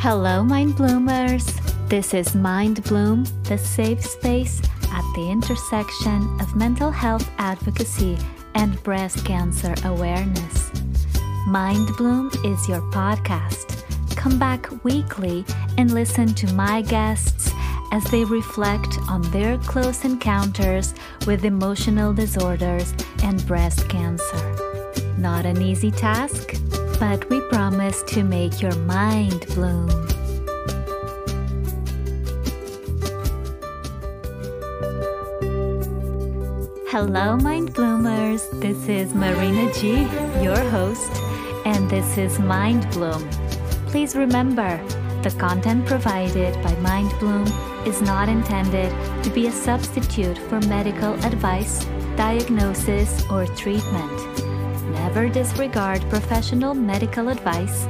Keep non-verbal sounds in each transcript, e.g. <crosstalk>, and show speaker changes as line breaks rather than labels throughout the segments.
Hello, Mind Bloomers! This is Mind Bloom, the safe space at the intersection of mental health advocacy and breast cancer awareness. Mind Bloom is your podcast. Come back weekly and listen to my guests as they reflect on their close encounters with emotional disorders and breast cancer. Not an easy task? But we promise to make your mind bloom. Hello, Mind Bloomers. This is Marina G, your host, and this is Mind Bloom. Please remember, the content provided by Mind Bloom is not intended to be a substitute for medical advice, diagnosis, or treatment never disregard professional medical advice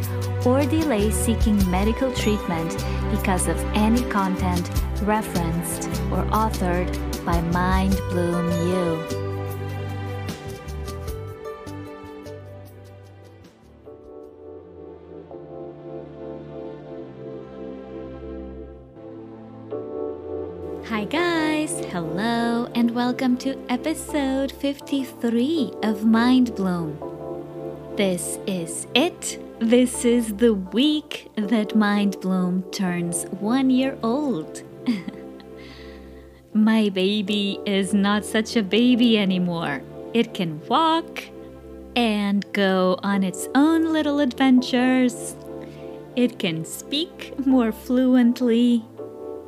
or delay seeking medical treatment because of any content referenced or authored by Mind Bloom You. Hi, guys! Hello, and welcome to episode 53 of Mind Bloom. This is it. This is the week that Mind Bloom turns one year old. <laughs> My baby is not such a baby anymore. It can walk and go on its own little adventures. It can speak more fluently.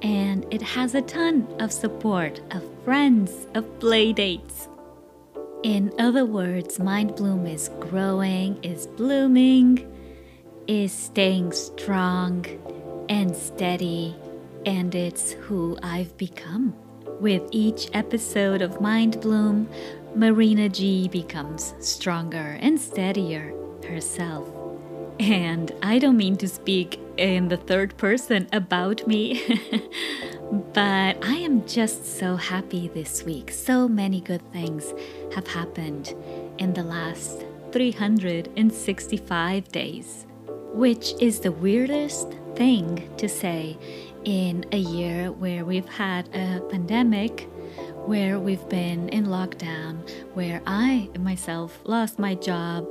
And it has a ton of support of friends, of playdates. In other words, Mind Bloom is growing, is blooming, is staying strong and steady, and it's who I've become. With each episode of Mind Bloom, Marina G becomes stronger and steadier herself. And I don't mean to speak in the third person about me, <laughs> but I am just so happy this week. So many good things have happened in the last 365 days, which is the weirdest thing to say in a year where we've had a pandemic, where we've been in lockdown, where I myself lost my job,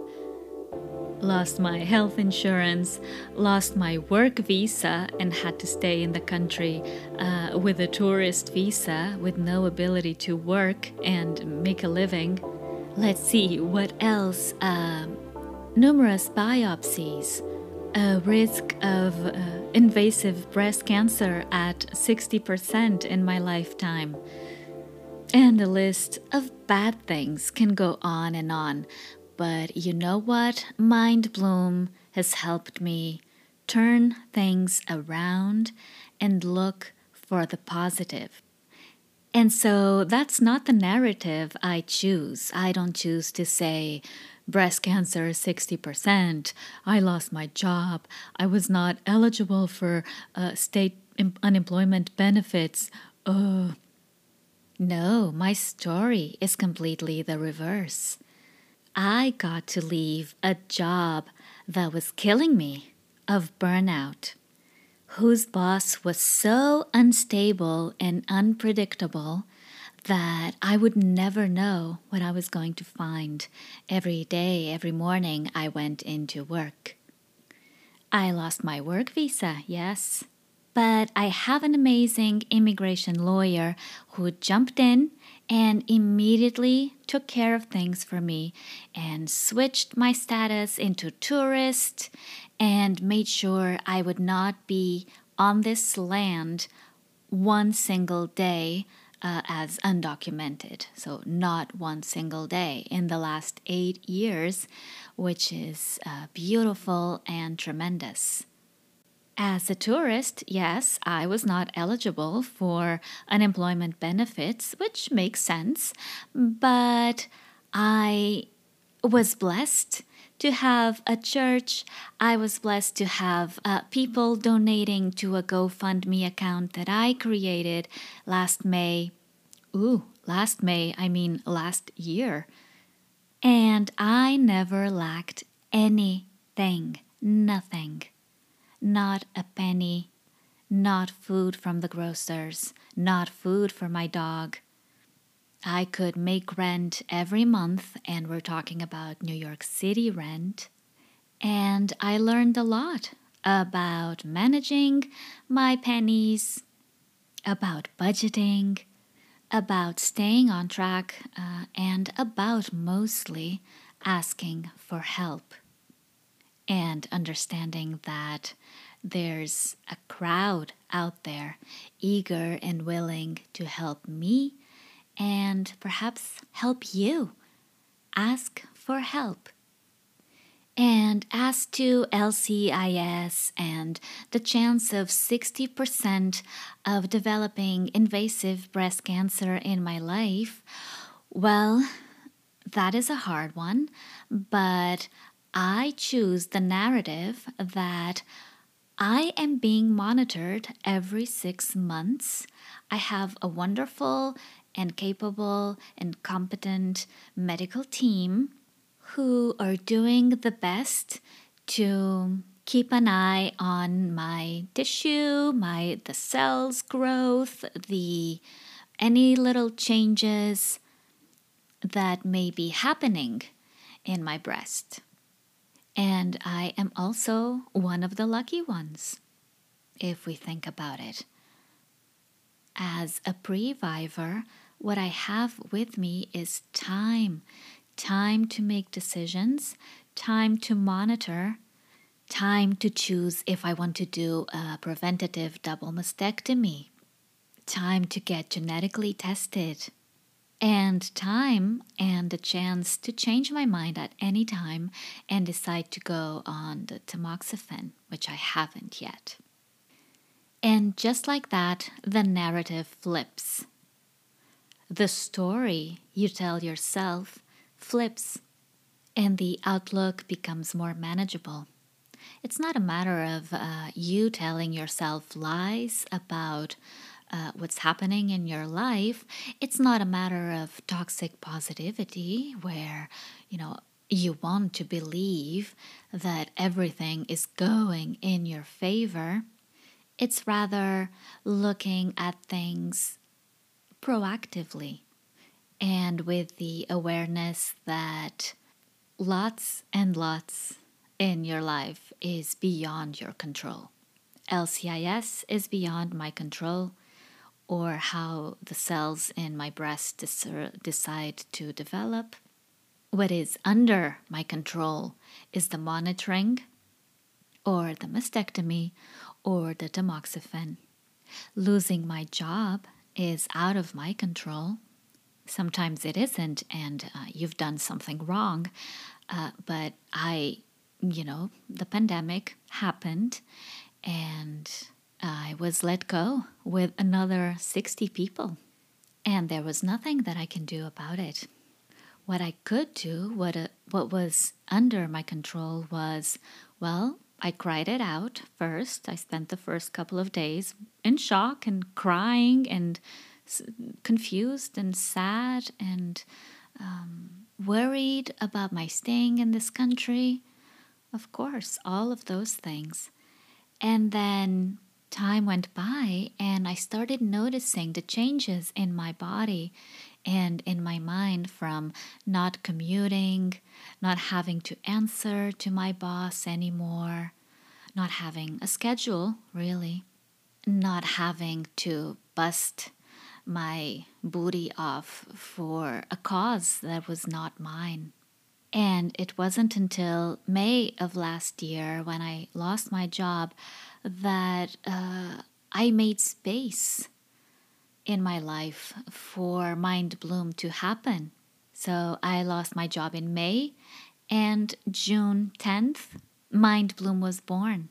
lost my health insurance, lost my work visa, and had to stay in the country uh, with a tourist visa with no ability to work and make a living. Let's see what else. Uh, numerous biopsies, a risk of uh, invasive breast cancer at 60% in my lifetime. And the list of bad things can go on and on, but you know what? Mind Bloom has helped me turn things around and look for the positive. And so that's not the narrative I choose. I don't choose to say, breast cancer 60%, I lost my job, I was not eligible for uh, state unemployment benefits. Oh, no, my story is completely the reverse. I got to leave a job that was killing me of burnout, whose boss was so unstable and unpredictable that I would never know what I was going to find every day, every morning I went into work. I lost my work visa, yes, but I have an amazing immigration lawyer who jumped in and immediately took care of things for me and switched my status into tourist and made sure I would not be on this land one single day uh, as undocumented. So, not one single day in the last eight years, which is uh, beautiful and tremendous. As a tourist, yes, I was not eligible for unemployment benefits, which makes sense, but I was blessed to have a church. I was blessed to have uh, people donating to a GoFundMe account that I created last May. Ooh, last May, I mean last year. And I never lacked anything, nothing. Not a penny, not food from the grocers, not food for my dog. I could make rent every month, and we're talking about New York City rent. And I learned a lot about managing my pennies, about budgeting, about staying on track, uh, and about mostly asking for help and understanding that there's a crowd out there eager and willing to help me and perhaps help you. Ask for help. And as to LCIS and the chance of 60% of developing invasive breast cancer in my life, well, that is a hard one, but I choose the narrative that I am being monitored every six months. I have a wonderful and capable and competent medical team who are doing the best to keep an eye on my tissue, my the cells growth, the any little changes that may be happening in my breast. And I am also one of the lucky ones, if we think about it. As a previvor, what I have with me is time time to make decisions, time to monitor, time to choose if I want to do a preventative double mastectomy, time to get genetically tested, and time and a chance to change my mind at any time and decide to go on the tamoxifen, which I haven't yet. And just like that, the narrative flips. The story you tell yourself flips and the outlook becomes more manageable. It's not a matter of uh, you telling yourself lies about uh, what's happening in your life. It's not a matter of toxic positivity where, you know, you want to believe that everything is going in your favor. It's rather looking at things proactively and with the awareness that lots and lots in your life is beyond your control. LCIS is beyond my control, or how the cells in my breast decide to develop. What is under my control is the monitoring, or the mastectomy, or the tamoxifen. Losing my job is out of my control sometimes it isn't, and uh, you've done something wrong. Uh, but I, you know, the pandemic happened, and I was let go with another 60 people. And there was nothing that I can do about it. What I could do, what, uh, what was under my control, was well, I cried it out first. I spent the first couple of days in shock and crying and confused and sad and um, worried about my staying in this country. Of course, all of those things. And then time went by, and I started noticing the changes in my body and in my mind from not commuting, not having to answer to my boss anymore, not having a schedule, really, not having to bust my booty off for a cause that was not mine. And it wasn't until May of last year when I lost my job that uh, I made space in my life for Mind Bloom to happen. So I lost my job in May, and June 10th, Mind Bloom was born.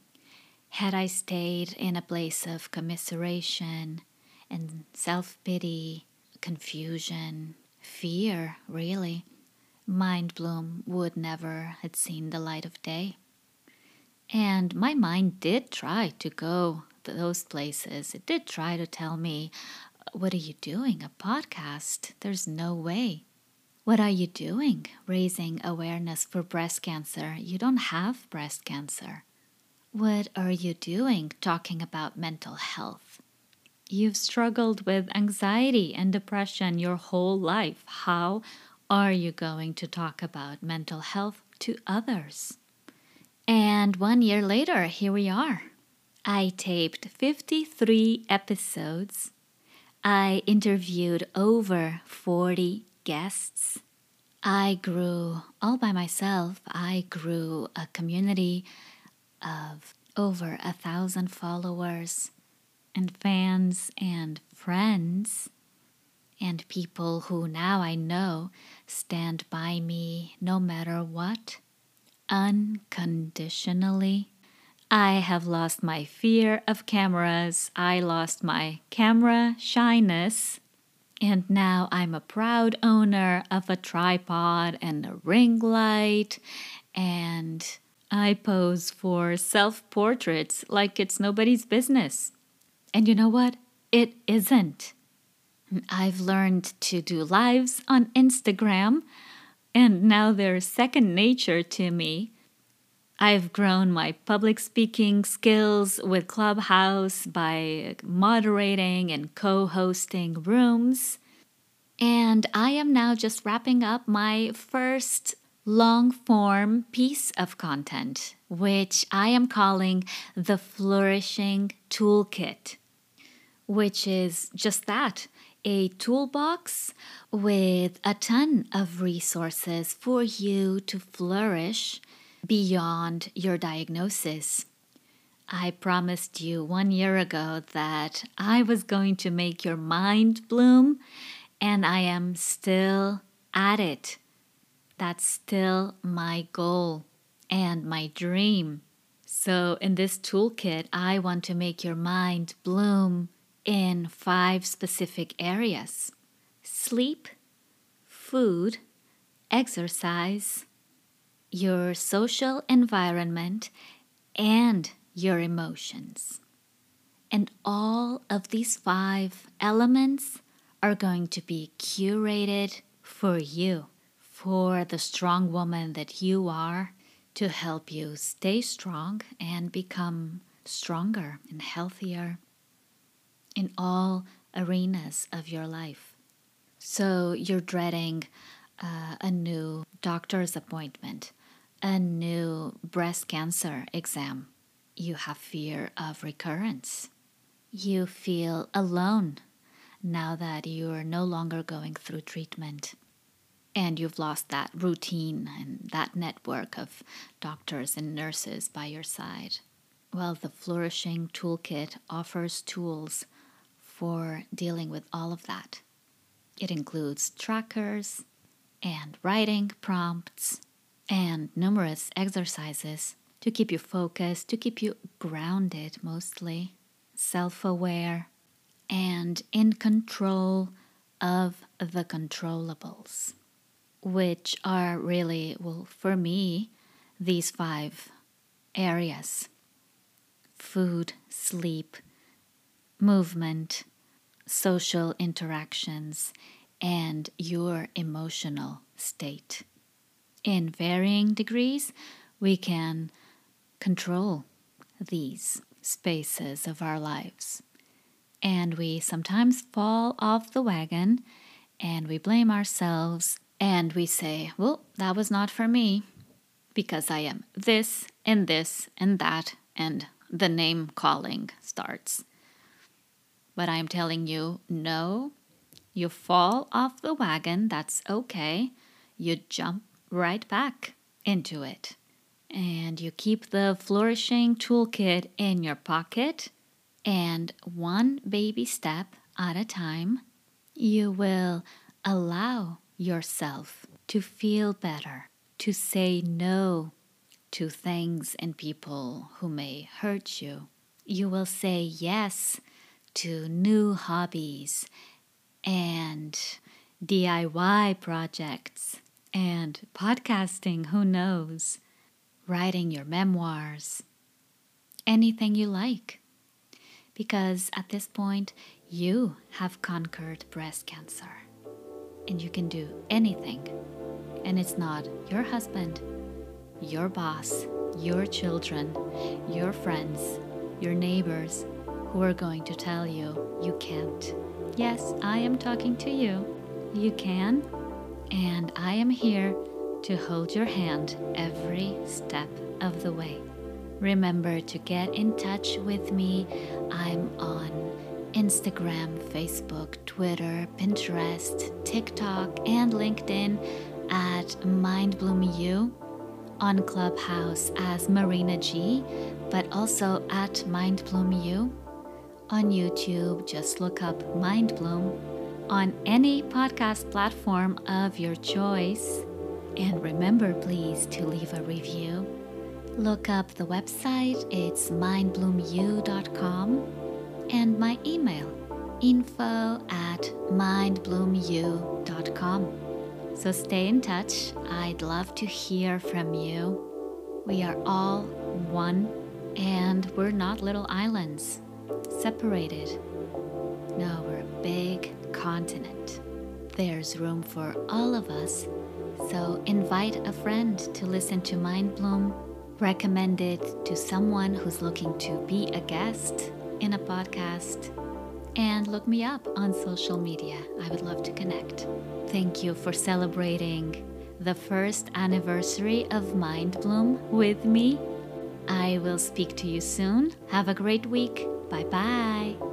Had I stayed in a place of commiseration and self pity, confusion, fear, really, Mind Bloom would never had seen the light of day. And my mind did try to go to those places. It did try to tell me, What are you doing? A podcast? There's no way. What are you doing? Raising awareness for breast cancer. You don't have breast cancer. What are you doing talking about mental health? You've struggled with anxiety and depression your whole life. How are you going to talk about mental health to others? And one year later, here we are. I taped 53 episodes. I interviewed over 40 guests. I grew all by myself. I grew a community of over a thousand followers and fans and friends and people who now I know stand by me no matter what, unconditionally. I have lost my fear of cameras. I lost my camera shyness. And now I'm a proud owner of a tripod and a ring light. And I pose for self portraits like it's nobody's business. And you know what? It isn't. I've learned to do lives on Instagram, and now they're second nature to me. I've grown my public speaking skills with Clubhouse by moderating and co hosting rooms. And I am now just wrapping up my first long form piece of content, which I am calling the Flourishing Toolkit, which is just that a toolbox with a ton of resources for you to flourish beyond your diagnosis. I promised you one year ago that I was going to make your mind bloom, and I am still at it. That's still my goal and my dream. So, in this toolkit, I want to make your mind bloom in five specific areas sleep, food, exercise, your social environment, and your emotions. And all of these five elements are going to be curated for you, for the strong woman that you are, to help you stay strong and become stronger and healthier in all arenas of your life. So you're dreading uh, a new doctor's appointment a new breast cancer exam. You have fear of recurrence. You feel alone now that you are no longer going through treatment. And you've lost that routine and that network of doctors and nurses by your side. Well, the Flourishing Toolkit offers tools for dealing with all of that. It includes trackers and writing prompts and numerous exercises to keep you focused, to keep you grounded mostly, self aware, and in control of the controllables, which are really, well, for me, these five areas food, sleep, movement, social interactions, and your emotional state in varying degrees, we can control these spaces of our lives. And we sometimes fall off the wagon and we blame ourselves and we say, well, that was not for me because I am this and this and that, and the name calling starts. But I'm telling you, no, you fall off the wagon, that's okay. You jump right back into it. And you keep the flourishing toolkit in your pocket, and one baby step at a time, you will allow yourself to feel better, to say no to things and people who may hurt you. You will say yes to new hobbies and DIY projects and podcasting, who knows? Writing your memoirs, anything you like. Because at this point, you have conquered breast cancer and you can do anything. And it's not your husband, your boss, your children, your friends, your neighbors who are going to tell you you can't. Yes, I am talking to you. You can, and I am here to hold your hand every step of the way. Remember to get in touch with me. I'm on Instagram, Facebook, Twitter, Pinterest, TikTok, and LinkedIn at MindBloomU, on Clubhouse as Marina G, but also at MindBloomU. On YouTube, just look up MindBloom. On any podcast platform of your choice. And remember, please, to leave a review. Look up the website, it's mindbloomu.com, and my email, info at mindbloomu.com. So stay in touch. I'd love to hear from you. We are all one, and we're not little islands, separated. No, we're a big continent. There's room for all of us, so invite a friend to listen to Mind Bloom. Recommend it to someone who's looking to be a guest in a podcast. And look me up on social media. I would love to connect. Thank you for celebrating the first anniversary of Mind Bloom with me. I will speak to you soon. Have a great week. 拜拜。